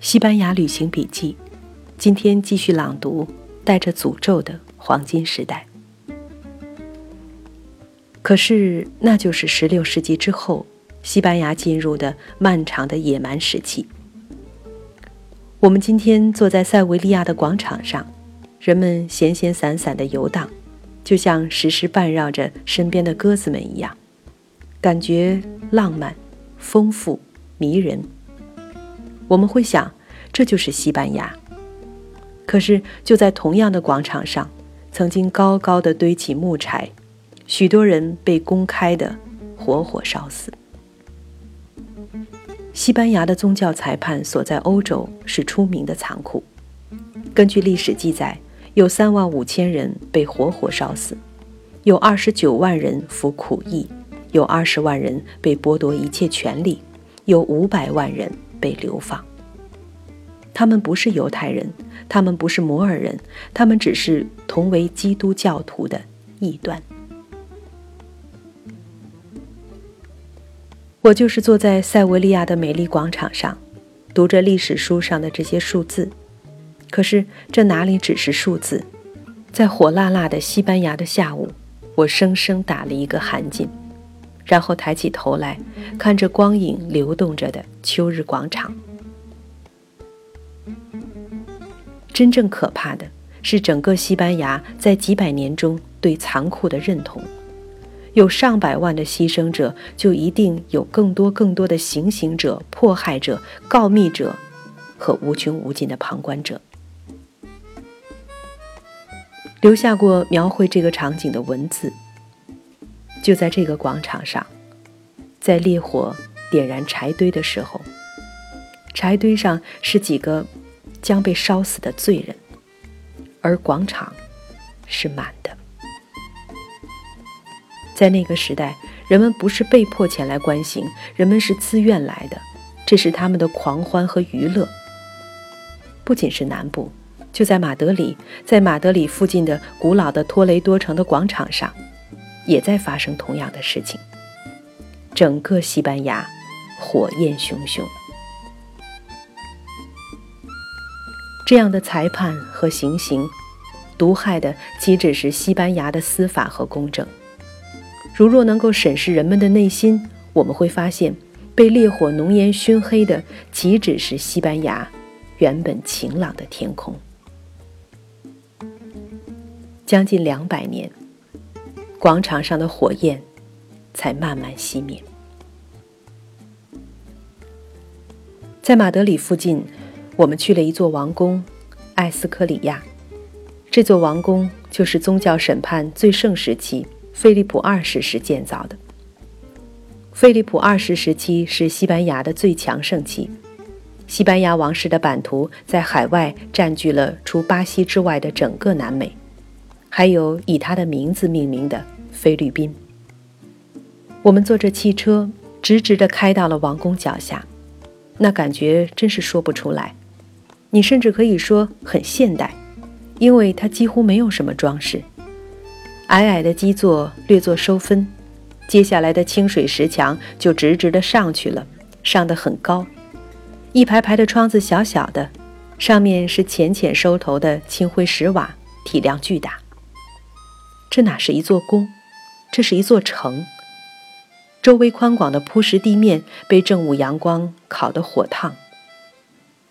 西班牙旅行笔记，今天继续朗读带着诅咒的黄金时代。可是，那就是16世纪之后，西班牙进入的漫长的野蛮时期。我们今天坐在塞维利亚的广场上，人们闲闲散散的游荡，就像时时伴绕着身边的鸽子们一样，感觉浪漫、丰富、迷人。我们会想，这就是西班牙。可是，就在同样的广场上，曾经高高的堆起木柴，许多人被公开的活活烧死。西班牙的宗教裁判所在欧洲是出名的残酷。根据历史记载，有三万五千人被活活烧死，有二十九万人服苦役，有二十万人被剥夺一切权利，有五百万人。被流放。他们不是犹太人，他们不是摩尔人，他们只是同为基督教徒的异端。我就是坐在塞维利亚的美丽广场上，读着历史书上的这些数字。可是这哪里只是数字？在火辣辣的西班牙的下午，我生生打了一个寒噤。然后抬起头来，看着光影流动着的秋日广场。真正可怕的是，整个西班牙在几百年中对残酷的认同。有上百万的牺牲者，就一定有更多更多的行刑者、迫害者、告密者和无穷无尽的旁观者。留下过描绘这个场景的文字。就在这个广场上，在烈火点燃柴堆的时候，柴堆上是几个将被烧死的罪人，而广场是满的。在那个时代，人们不是被迫前来观行，人们是自愿来的，这是他们的狂欢和娱乐。不仅是南部，就在马德里，在马德里附近的古老的托雷多城的广场上。也在发生同样的事情。整个西班牙火焰熊熊，这样的裁判和行刑，毒害的岂止是西班牙的司法和公正？如若能够审视人们的内心，我们会发现，被烈火浓烟熏黑的岂止是西班牙原本晴朗的天空？将近两百年。广场上的火焰才慢慢熄灭。在马德里附近，我们去了一座王宫——艾斯科里亚。这座王宫就是宗教审判最盛时期菲利普二世时建造的。菲利普二世时期是西班牙的最强盛期，西班牙王室的版图在海外占据了除巴西之外的整个南美。还有以他的名字命名的菲律宾。我们坐着汽车，直直地开到了王宫脚下，那感觉真是说不出来。你甚至可以说很现代，因为它几乎没有什么装饰。矮矮的基座略作收分，接下来的清水石墙就直直地上去了，上得很高。一排排的窗子小小的，上面是浅浅收头的青灰石瓦，体量巨大。这哪是一座宫，这是一座城。周围宽广的铺石地面被正午阳光烤得火烫，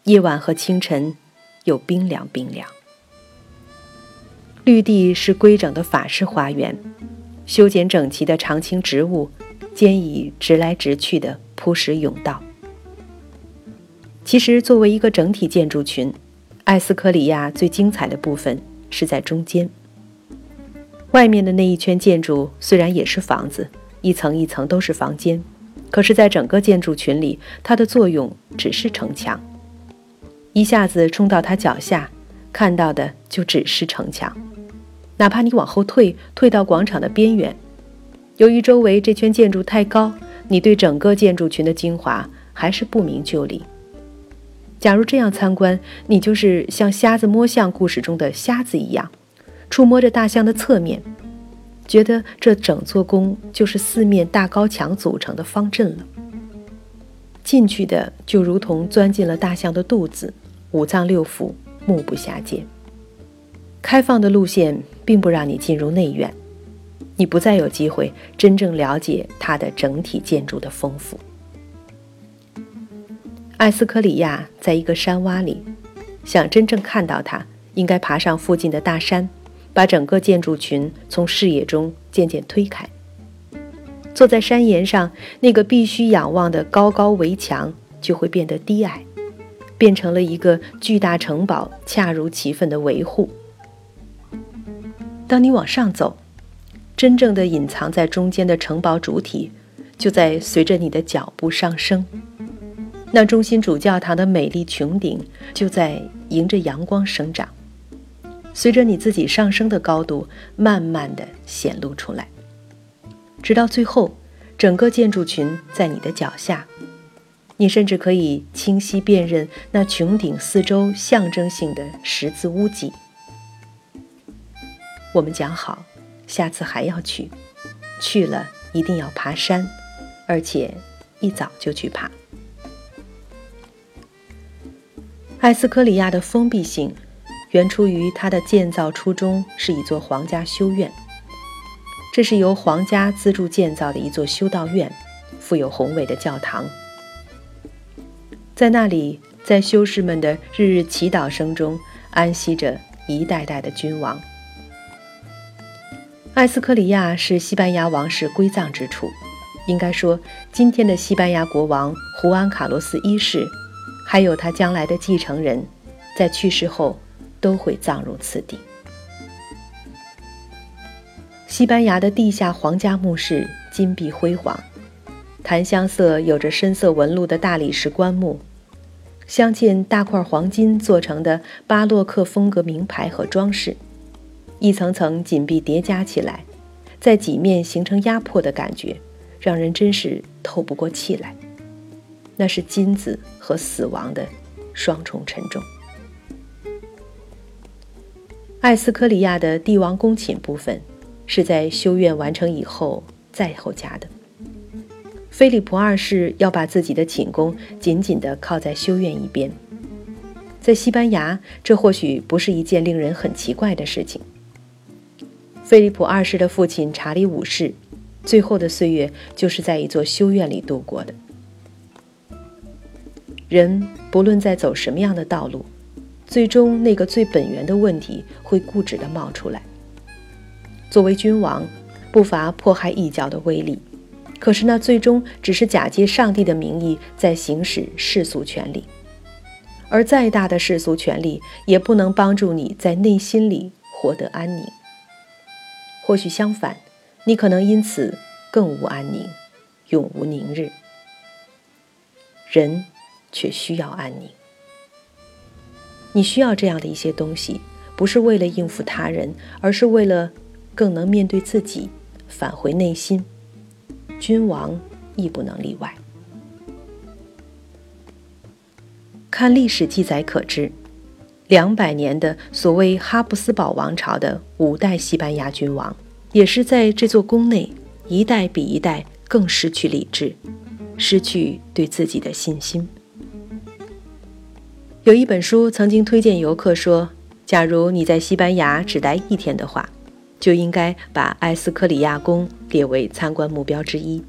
夜晚和清晨又冰凉冰凉。绿地是规整的法式花园，修剪整齐的常青植物，间以直来直去的铺石甬道。其实，作为一个整体建筑群，艾斯科里亚最精彩的部分是在中间。外面的那一圈建筑虽然也是房子，一层一层都是房间，可是，在整个建筑群里，它的作用只是城墙。一下子冲到它脚下，看到的就只是城墙。哪怕你往后退，退到广场的边缘，由于周围这圈建筑太高，你对整个建筑群的精华还是不明就里。假如这样参观，你就是像瞎子摸象故事中的瞎子一样。触摸着大象的侧面，觉得这整座宫就是四面大高墙组成的方阵了。进去的就如同钻进了大象的肚子，五脏六腑目不暇接。开放的路线并不让你进入内院，你不再有机会真正了解它的整体建筑的丰富。艾斯科里亚在一个山洼里，想真正看到它，应该爬上附近的大山，把整个建筑群从视野中渐渐推开。坐在山岩上，那个必须仰望的高高围墙就会变得低矮，变成了一个巨大城堡恰如其分的维护。当你往上走，真正的隐藏在中间的城堡主体，就在随着你的脚步上升。那中心主教堂的美丽穹顶，就在迎着阳光生长，随着你自己上升的高度，慢慢的显露出来。直到最后，整个建筑群在你的脚下，你甚至可以清晰辨认那穹顶四周象征性的十字屋脊。我们讲好，下次还要去，去了一定要爬山，而且一早就去爬。艾斯科里亚的封闭性，原出于它的建造初衷是一座皇家修院。这是由皇家资助建造的一座修道院，富有宏伟的教堂。在那里，在修士们的日日祈祷声中，安息着一代代的君王。艾斯科里亚是西班牙王室归葬之处，应该说，今天的西班牙国王胡安·卡洛斯一世，还有他将来的继承人，在去世后都会葬入此地。西班牙的地下皇家墓室金碧辉煌，檀香色有着深色纹路的大理石棺木，镶嵌大块黄金做成的巴洛克风格名牌和装饰，一层层紧闭叠加起来，在几面形成压迫的感觉，让人真是透不过气来。那是金子和死亡的双重沉重。艾斯科里亚的帝王宫寝部分。是在修院完成以后再后加的。菲利普二世要把自己的寝宫紧紧地靠在修院一边。在西班牙，这或许不是一件令人很奇怪的事情。菲利普二世的父亲查理五世，最后的岁月就是在一座修院里度过的。人不论在走什么样的道路，最终那个最本源的问题会固执地冒出来。作为君王，不乏迫害异教的威力，可是那最终只是假借上帝的名义在行使世俗权利，而再大的世俗权利也不能帮助你在内心里获得安宁。或许相反，你可能因此更无安宁，永无宁日。人却需要安宁，你需要这样的一些东西，不是为了应付他人，而是为了。更能面对自己，返回内心。君王亦不能例外。看历史记载可知，两百年的所谓哈布斯堡王朝的五代西班牙君王，也是在这座宫内，一代比一代更失去理智，失去对自己的信心。有一本书曾经推荐游客说：“假如你在西班牙只待一天的话。”就应该把埃斯科里亚宫列为参观目标之一。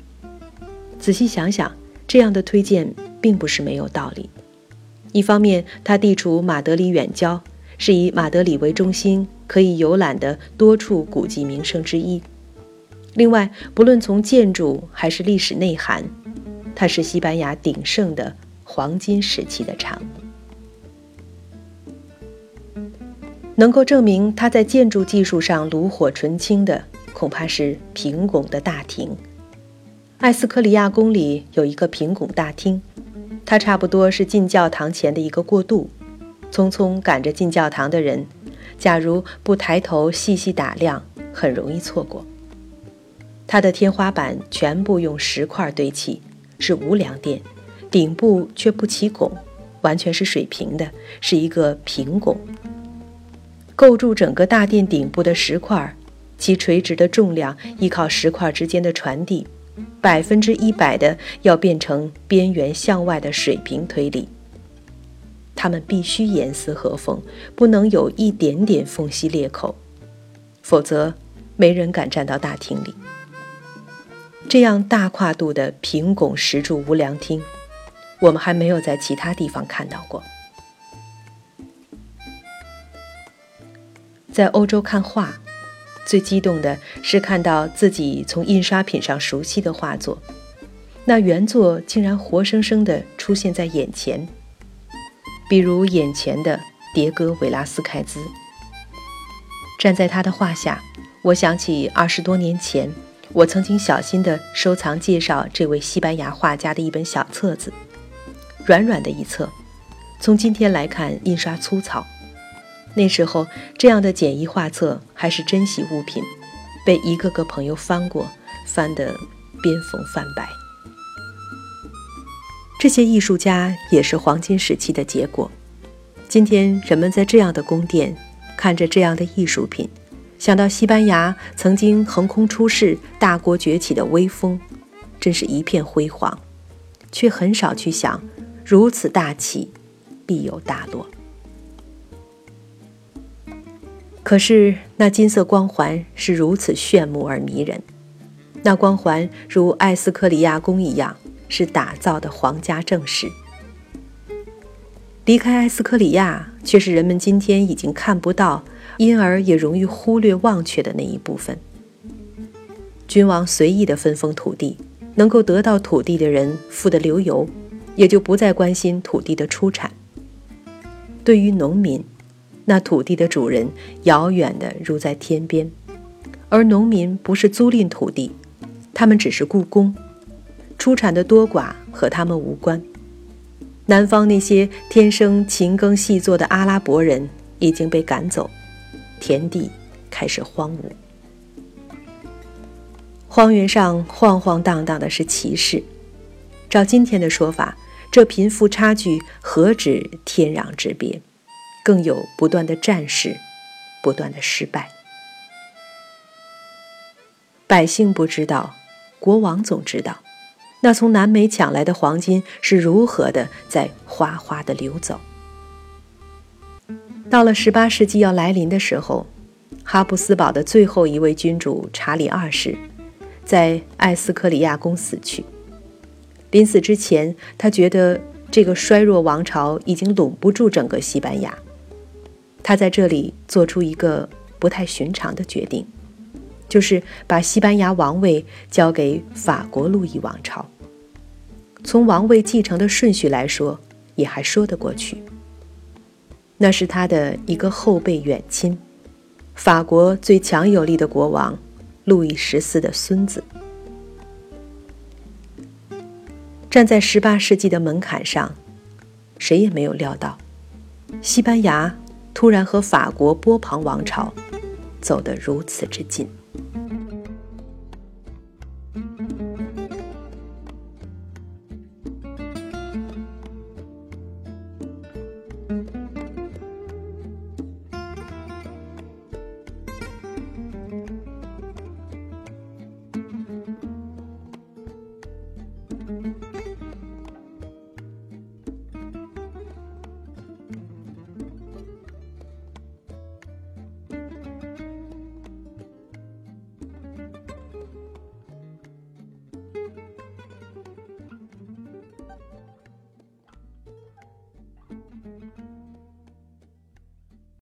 仔细想想，这样的推荐并不是没有道理。一方面，它地处马德里远郊，是以马德里为中心可以游览的多处古迹名胜之一；另外，不论从建筑还是历史内涵，它是西班牙鼎盛的黄金时期的产物。能够证明他在建筑技术上炉火纯青的，恐怕是平拱的大厅。艾斯科里亚宫里有一个平拱大厅，它差不多是进教堂前的一个过渡。匆匆赶着进教堂的人，假如不抬头细细打量，很容易错过。它的天花板全部用石块堆砌，是无梁殿，顶部却不起拱，完全是水平的，是一个平拱。构筑整个大殿顶部的石块，其垂直的重量依靠石块之间的传递，百分之一百的要变成边缘向外的水平推理。他们必须严丝合缝，不能有一点点缝隙裂口，否则没人敢站到大厅里。这样大跨度的平拱石柱无梁厅，我们还没有在其他地方看到过。在欧洲看画，最激动的是看到自己从印刷品上熟悉的画作，那原作竟然活生生的出现在眼前。比如眼前的迭戈·维拉斯凯兹，站在他的画下，我想起二十多年前，我曾经小心地收藏介绍这位西班牙画家的一本小册子，软软的一册，从今天来看印刷粗糙，那时候这样的简易画册还是珍稀物品，被一个个朋友翻过，翻得边缝泛白。这些艺术家也是黄金时期的结果。今天人们在这样的宫殿看着这样的艺术品，想到西班牙曾经横空出世、大国崛起的威风，真是一片辉煌，却很少去想，如此大起，必有大落。可是那金色光环是如此炫目而迷人，那光环如艾斯克里亚宫一样。是打造的皇家正室。离开埃斯科里亚，却是人们今天已经看不到，因而也容易忽略忘却的那一部分。君王随意的分封土地，能够得到土地的人富得流油，也就不再关心土地的出产。对于农民，那土地的主人遥远的如在天边，而农民不是租赁土地，他们只是雇工。出产的多寡和他们无关。南方那些天生勤耕细作的阿拉伯人已经被赶走，田地开始荒芜。荒原上晃晃荡荡的是骑士。照今天的说法，这贫富差距何止天壤之别，更有不断的战事，不断的失败。百姓不知道，国王总知道。那从南美抢来的黄金是如何的在哗哗的流走？到了十八世纪要来临的时候，哈布斯堡的最后一位君主查理二世，在艾斯克里亚宫死去。临死之前，他觉得这个衰弱王朝已经拢不住整个西班牙，他在这里做出一个不太寻常的决定。就是把西班牙王位交给法国路易王朝。从王位继承的顺序来说，也还说得过去。那是他的一个后辈远亲，法国最强有力的国王路易十四的孙子。站在十八世纪的门槛上，谁也没有料到，西班牙突然和法国波旁王朝走得如此之近。